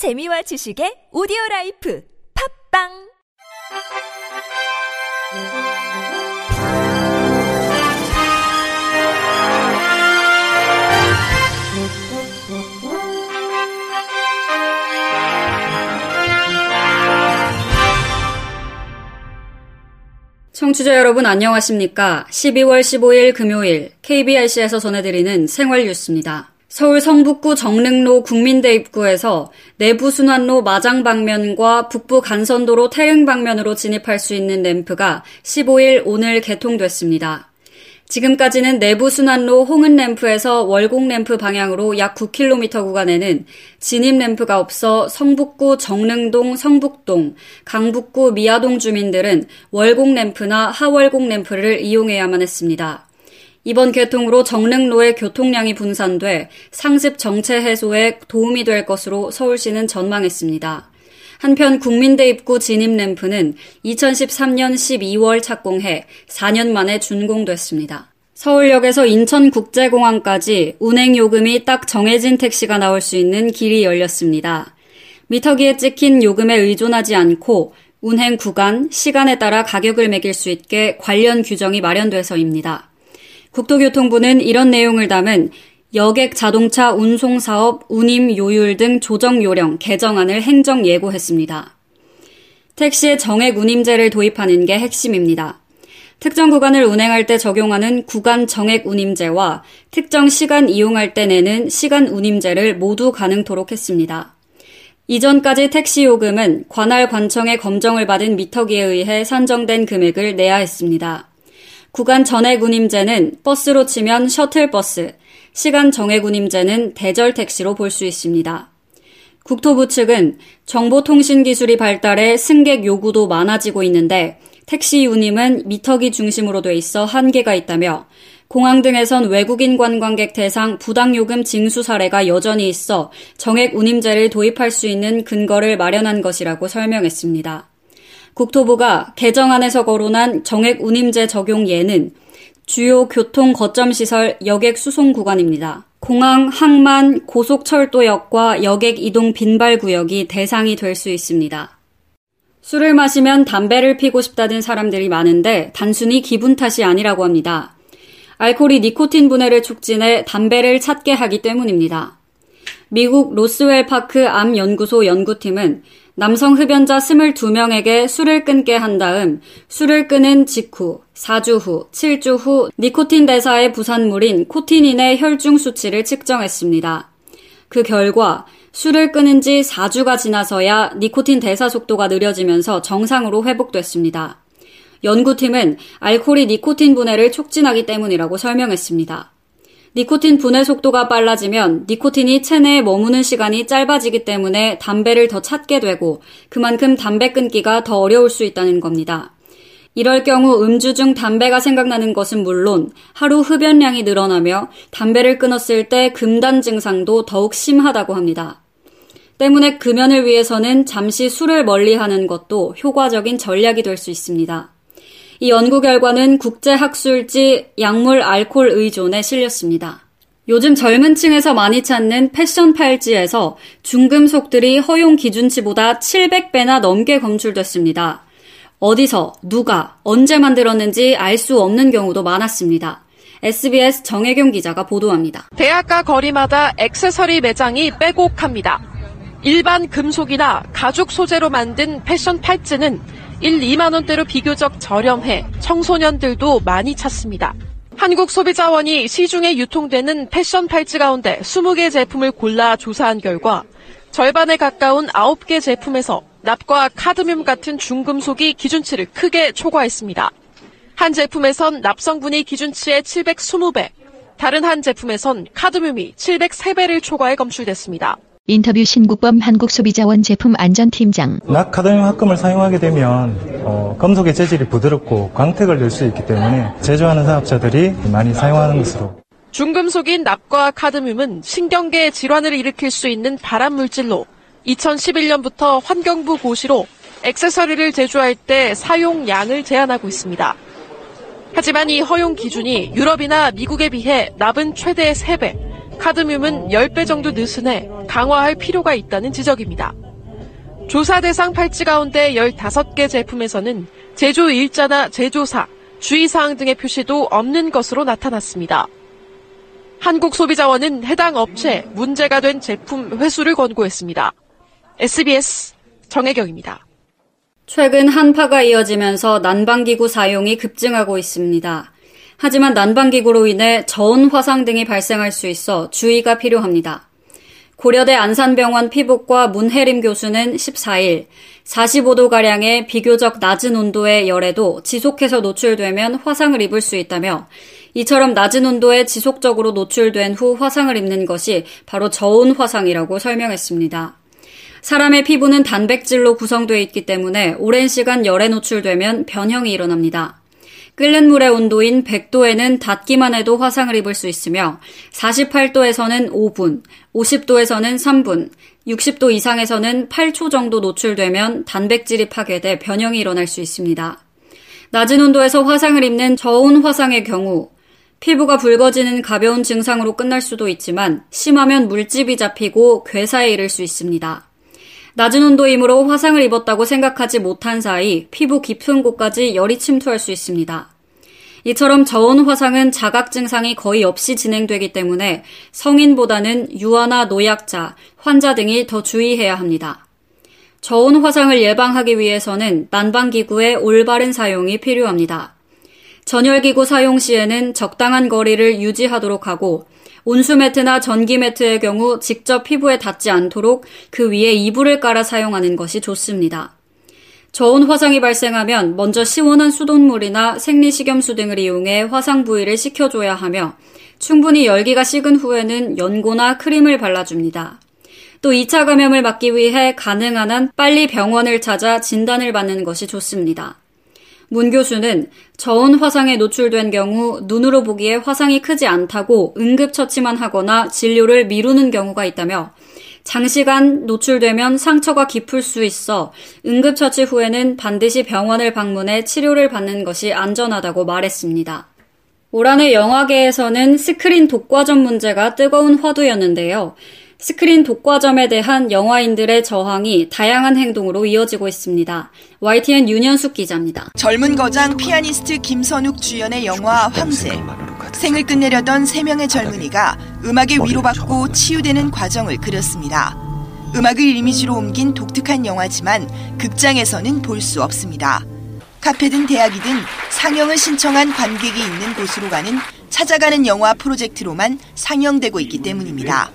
재미와 지식의 오디오 라이프 팟빵 청취자 여러분 안녕하십니까? 12월 15일 금요일 KBRC에서 전해드리는 생활 뉴스입니다. 서울 성북구 정릉로 국민대 입구에서 내부순환로 마장 방면과 북부 간선도로 태릉 방면으로 진입할 수 있는 램프가 15일 오늘 개통됐습니다. 지금까지는 내부순환로 홍은 램프에서 월곡 램프 방향으로 약 9km 구간에는 진입 램프가 없어 성북구 정릉동 성북동, 강북구 미아동 주민들은 월곡 램프나 하월곡 램프를 이용해야만 했습니다. 이번 개통으로 정릉로의 교통량이 분산돼 상습 정체 해소에 도움이 될 것으로 서울시는 전망했습니다. 한편 국민대 입구 진입 램프는 2013년 12월 착공해 4년 만에 준공됐습니다. 서울역에서 인천국제공항까지 운행 요금이 딱 정해진 택시가 나올 수 있는 길이 열렸습니다. 미터기에 찍힌 요금에 의존하지 않고 운행 구간, 시간에 따라 가격을 매길 수 있게 관련 규정이 마련돼서입니다. 국토교통부는 이런 내용을 담은 여객 자동차 운송 사업 운임 요율 등 조정 요령 개정안을 행정 예고했습니다. 택시에 정액 운임제를 도입하는 게 핵심입니다. 특정 구간을 운행할 때 적용하는 구간 정액 운임제와 특정 시간 이용할 때 내는 시간 운임제를 모두 가능토록 했습니다. 이전까지 택시 요금은 관할 관청의 검정을 받은 미터기에 의해 산정된 금액을 내야 했습니다. 구간 전액 운임제는 버스로 치면 셔틀버스, 시간 정액 운임제는 대절 택시로 볼 수 있습니다. 국토부 측은 정보통신 기술이 발달해 승객 요구도 많아지고 있는데 택시 운임은 미터기 중심으로 돼 있어 한계가 있다며 공항 등에선 외국인 관광객 대상 부당요금 징수 사례가 여전히 있어 정액 운임제를 도입할 수 있는 근거를 마련한 것이라고 설명했습니다. 국토부가 개정안에서 거론한 정액 운임제 적용 예는 주요 교통 거점 시설 여객 수송 구간입니다. 공항, 항만, 고속철도역과 여객 이동 빈발 구역이 대상이 될 수 있습니다. 술을 마시면 담배를 피고 싶다는 사람들이 많은데 단순히 기분 탓이 아니라고 합니다. 알코올이 니코틴 분해를 촉진해 담배를 찾게 하기 때문입니다. 미국 로스웰 파크 암 연구소 연구팀은 남성 흡연자 22명에게 술을 끊게 한 다음 술을 끊은 직후, 4주 후, 7주 후 니코틴 대사의 부산물인 코티닌의 혈중 수치를 측정했습니다. 그 결과 술을 끊은 지 4주가 지나서야 니코틴 대사 속도가 느려지면서 정상으로 회복됐습니다. 연구팀은 알코올이 니코틴 분해를 촉진하기 때문이라고 설명했습니다. 니코틴 분해 속도가 빨라지면 니코틴이 체내에 머무는 시간이 짧아지기 때문에 담배를 더 찾게 되고 그만큼 담배 끊기가 더 어려울 수 있다는 겁니다. 이럴 경우 음주 중 담배가 생각나는 것은 물론 하루 흡연량이 늘어나며 담배를 끊었을 때 금단 증상도 더욱 심하다고 합니다. 때문에 금연을 위해서는 잠시 술을 멀리 하는 것도 효과적인 전략이 될 수 있습니다. 이 연구 결과는 국제학술지 약물 알코올 의존에 실렸습니다. 요즘 젊은 층에서 많이 찾는 패션 팔찌에서 중금속들이 허용 기준치보다 700배나 넘게 검출됐습니다. 어디서, 누가, 언제 만들었는지 알 수 없는 경우도 많았습니다. SBS 정혜경 기자가 보도합니다. 대학가 거리마다 액세서리 매장이 빼곡합니다. 일반 금속이나 가죽 소재로 만든 패션 팔찌는 1, 2만 원대로 비교적 저렴해 청소년들도 많이 찾습니다. 한국소비자원이 시중에 유통되는 패션 팔찌 가운데 20개 제품을 골라 조사한 결과 절반에 가까운 9개 제품에서 납과 카드뮴 같은 중금속이 기준치를 크게 초과했습니다. 한 제품에선 납성분이 기준치의 720배, 다른 한 제품에선 카드뮴이 703배를 초과해 검출됐습니다. 인터뷰 신국범 한국소비자원 제품 안전팀장. 낙카드뮴 합금을 사용하게 되면 어, 금속의 재질이 부드럽고 광택을 낼 수 있기 때문에 제조하는 사업자들이 많이 사용하는 것으로. 중금속인 납과 카드뮴은 신경계 질환을 일으킬 수 있는 발암 물질로 2011년부터 환경부 고시로 액세서리를 제조할 때 사용량을 제한하고 있습니다. 하지만 이 허용 기준이 유럽이나 미국에 비해 납은 최대 3배, 카드뮴은 10배 정도 느슨해 강화할 필요가 있다는 지적입니다. 조사 대상 팔찌 가운데 15개 제품에서는 제조 일자나 제조사, 주의사항 등의 표시도 없는 것으로 나타났습니다. 한국소비자원은 해당 업체 문제가 된 제품 회수를 권고했습니다. SBS 정혜경입니다. 최근 한파가 이어지면서 난방기구 사용이 급증하고 있습니다. 하지만 난방기구로 인해 저온 화상 등이 발생할 수 있어 주의가 필요합니다. 고려대 안산병원 피부과 문혜림 교수는 14일 45도가량의 비교적 낮은 온도의 열에도 지속해서 노출되면 화상을 입을 수 있다며 이처럼 낮은 온도에 지속적으로 노출된 후 화상을 입는 것이 바로 저온 화상이라고 설명했습니다. 사람의 피부는 단백질로 구성되어 있기 때문에 오랜 시간 열에 노출되면 변형이 일어납니다. 끓는 물의 온도인 100도에는 닿기만 해도 화상을 입을 수 있으며 48도에서는 5분, 50도에서는 3분, 60도 이상에서는 8초 정도 노출되면 단백질이 파괴돼 변형이 일어날 수 있습니다. 낮은 온도에서 화상을 입는 저온 화상의 경우 피부가 붉어지는 가벼운 증상으로 끝날 수도 있지만 심하면 물집이 잡히고 괴사에 이를 수 있습니다. 낮은 온도이므로 화상을 입었다고 생각하지 못한 사이 피부 깊은 곳까지 열이 침투할 수 있습니다. 이처럼 저온 화상은 자각 증상이 거의 없이 진행되기 때문에 성인보다는 유아나 노약자, 환자 등이 더 주의해야 합니다. 저온 화상을 예방하기 위해서는 난방기구의 올바른 사용이 필요합니다. 전열기구 사용 시에는 적당한 거리를 유지하도록 하고 온수 매트나 전기 매트의 경우 직접 피부에 닿지 않도록 그 위에 이불을 깔아 사용하는 것이 좋습니다. 저온 화상이 발생하면 먼저 시원한 수돗물이나 생리식염수 등을 이용해 화상 부위를 식혀줘야 하며 충분히 열기가 식은 후에는 연고나 크림을 발라줍니다. 또 2차 감염을 막기 위해 가능한 한 빨리 병원을 찾아 진단을 받는 것이 좋습니다. 문 교수는 저온 화상에 노출된 경우 눈으로 보기에 화상이 크지 않다고 응급처치만 하거나 진료를 미루는 경우가 있다며 장시간 노출되면 상처가 깊을 수 있어 응급처치 후에는 반드시 병원을 방문해 치료를 받는 것이 안전하다고 말했습니다. 올 한해 영화계에서는 스크린 독과점 문제가 뜨거운 화두였는데요. 스크린 독과점에 대한 영화인들의 저항이 다양한 행동으로 이어지고 있습니다. YTN 윤현숙 기자입니다. 젊은 거장 피아니스트 김선욱 주연의 영화 황제. 생을 끝내려던 세 명의 젊은이가 음악에 위로받고 치유되는 과정을 그렸습니다. 음악을 이미지로 옮긴 독특한 영화지만 극장에서는 볼 수 없습니다. 카페든 대학이든 상영을 신청한 관객이 있는 곳으로 가는 찾아가는 영화 프로젝트로만 상영되고 있기 때문입니다.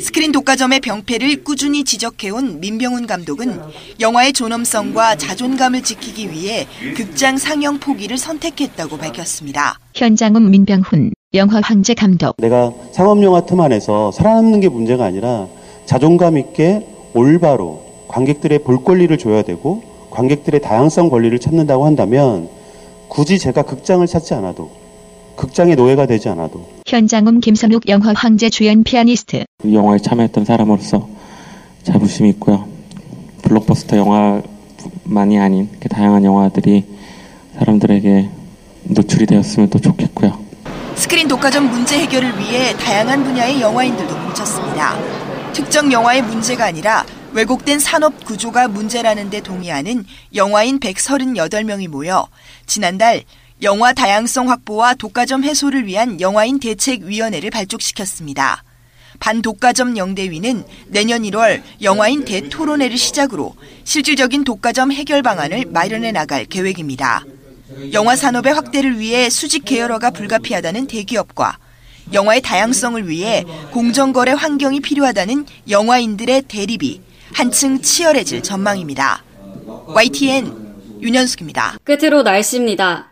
스크린 독과점의 병폐를 꾸준히 지적해온 민병훈 감독은 영화의 존엄성과 자존감을 지키기 위해 극장 상영 포기를 선택했다고 밝혔습니다. 현장음 민병훈, 영화 황제 감독. 내가 상업영화 틈 안에서 살아남는 게 문제가 아니라 자존감 있게 올바로 관객들의 볼 권리를 줘야 되고 관객들의 다양성 권리를 찾는다고 한다면 굳이 제가 극장을 찾지 않아도 극장의 노예가 되지 않아도 현장음 김선욱 영화 황제 주연 피아니스트 이 영화에 참여했던 사람으로서 자부심이 있고요. 블록버스터 영화만이 아닌 다양한 영화들이 사람들에게 노출이 되었으면 또 좋겠고요. 스크린 독과점 문제 해결을 위해 다양한 분야의 영화인들도 뭉쳤습니다. 특정 영화의 문제가 아니라 왜곡된 산업 구조가 문제라는 데 동의하는 영화인 138명이 모여 지난달 영화 다양성 확보와 독과점 해소를 위한 영화인 대책위원회를 발족시켰습니다. 반독과점 영대위는 내년 1월 영화인 대토론회를 시작으로 실질적인 독과점 해결 방안을 마련해 나갈 계획입니다. 영화 산업의 확대를 위해 수직 계열화가 불가피하다는 대기업과 영화의 다양성을 위해 공정거래 환경이 필요하다는 영화인들의 대립이 한층 치열해질 전망입니다. YTN 윤현숙입니다. 끝으로 날씨입니다.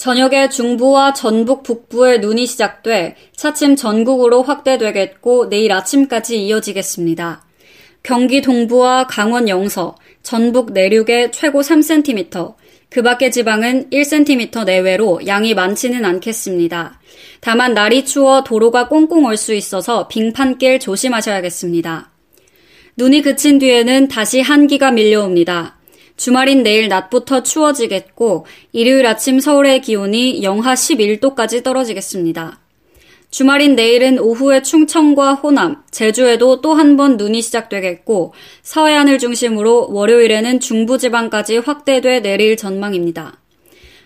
저녁에 중부와 전북 북부에 눈이 시작돼 차츰 전국으로 확대되겠고 내일 아침까지 이어지겠습니다. 경기 동부와 강원 영서, 전북 내륙에 최고 3cm, 그 밖의 지방은 1cm 내외로 양이 많지는 않겠습니다. 다만 날이 추워 도로가 꽁꽁 얼 수 있어서 빙판길 조심하셔야겠습니다. 눈이 그친 뒤에는 다시 한기가 밀려옵니다. 주말인 내일 낮부터 추워지겠고 일요일 아침 서울의 기온이 영하 11도까지 떨어지겠습니다. 주말인 내일은 오후에 충청과 호남, 제주에도 또 한 번 눈이 시작되겠고 서해안을 중심으로 월요일에는 중부지방까지 확대돼 내릴 전망입니다.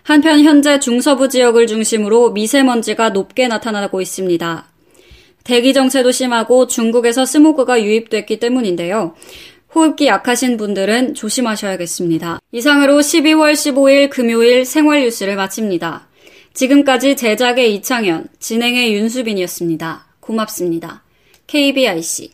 한편 현재 중서부 지역을 중심으로 미세먼지가 높게 나타나고 있습니다. 대기 정체도 심하고 중국에서 스모그가 유입됐기 때문인데요. 호흡기 약하신 분들은 조심하셔야겠습니다. 이상으로 12월 15일 금요일 생활 뉴스를 마칩니다. 지금까지 제작의 이창현, 진행의 윤수빈이었습니다. 고맙습니다. KBIC